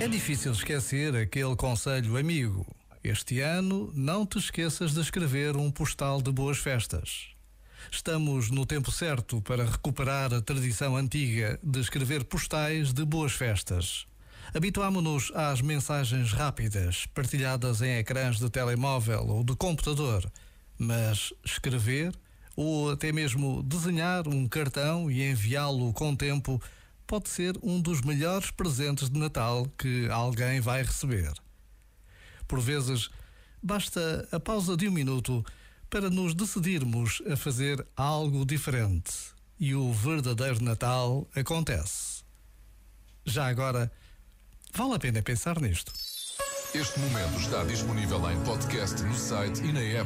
É difícil esquecer aquele conselho amigo. Este ano não te esqueças de escrever um postal de boas festas. Estamos no tempo certo para recuperar a tradição antiga de escrever postais de boas festas. Habituámonos às mensagens rápidas, partilhadas em ecrãs de telemóvel ou de computador. Mas escrever, ou até mesmo desenhar um cartão e enviá-lo com tempo, pode ser um dos melhores presentes de Natal que alguém vai receber. Por vezes, basta a pausa de um minuto para nos decidirmos a fazer algo diferente e o verdadeiro Natal acontece. Já agora, vale a pena pensar nisto. Este momento está disponível em podcast no site e na app.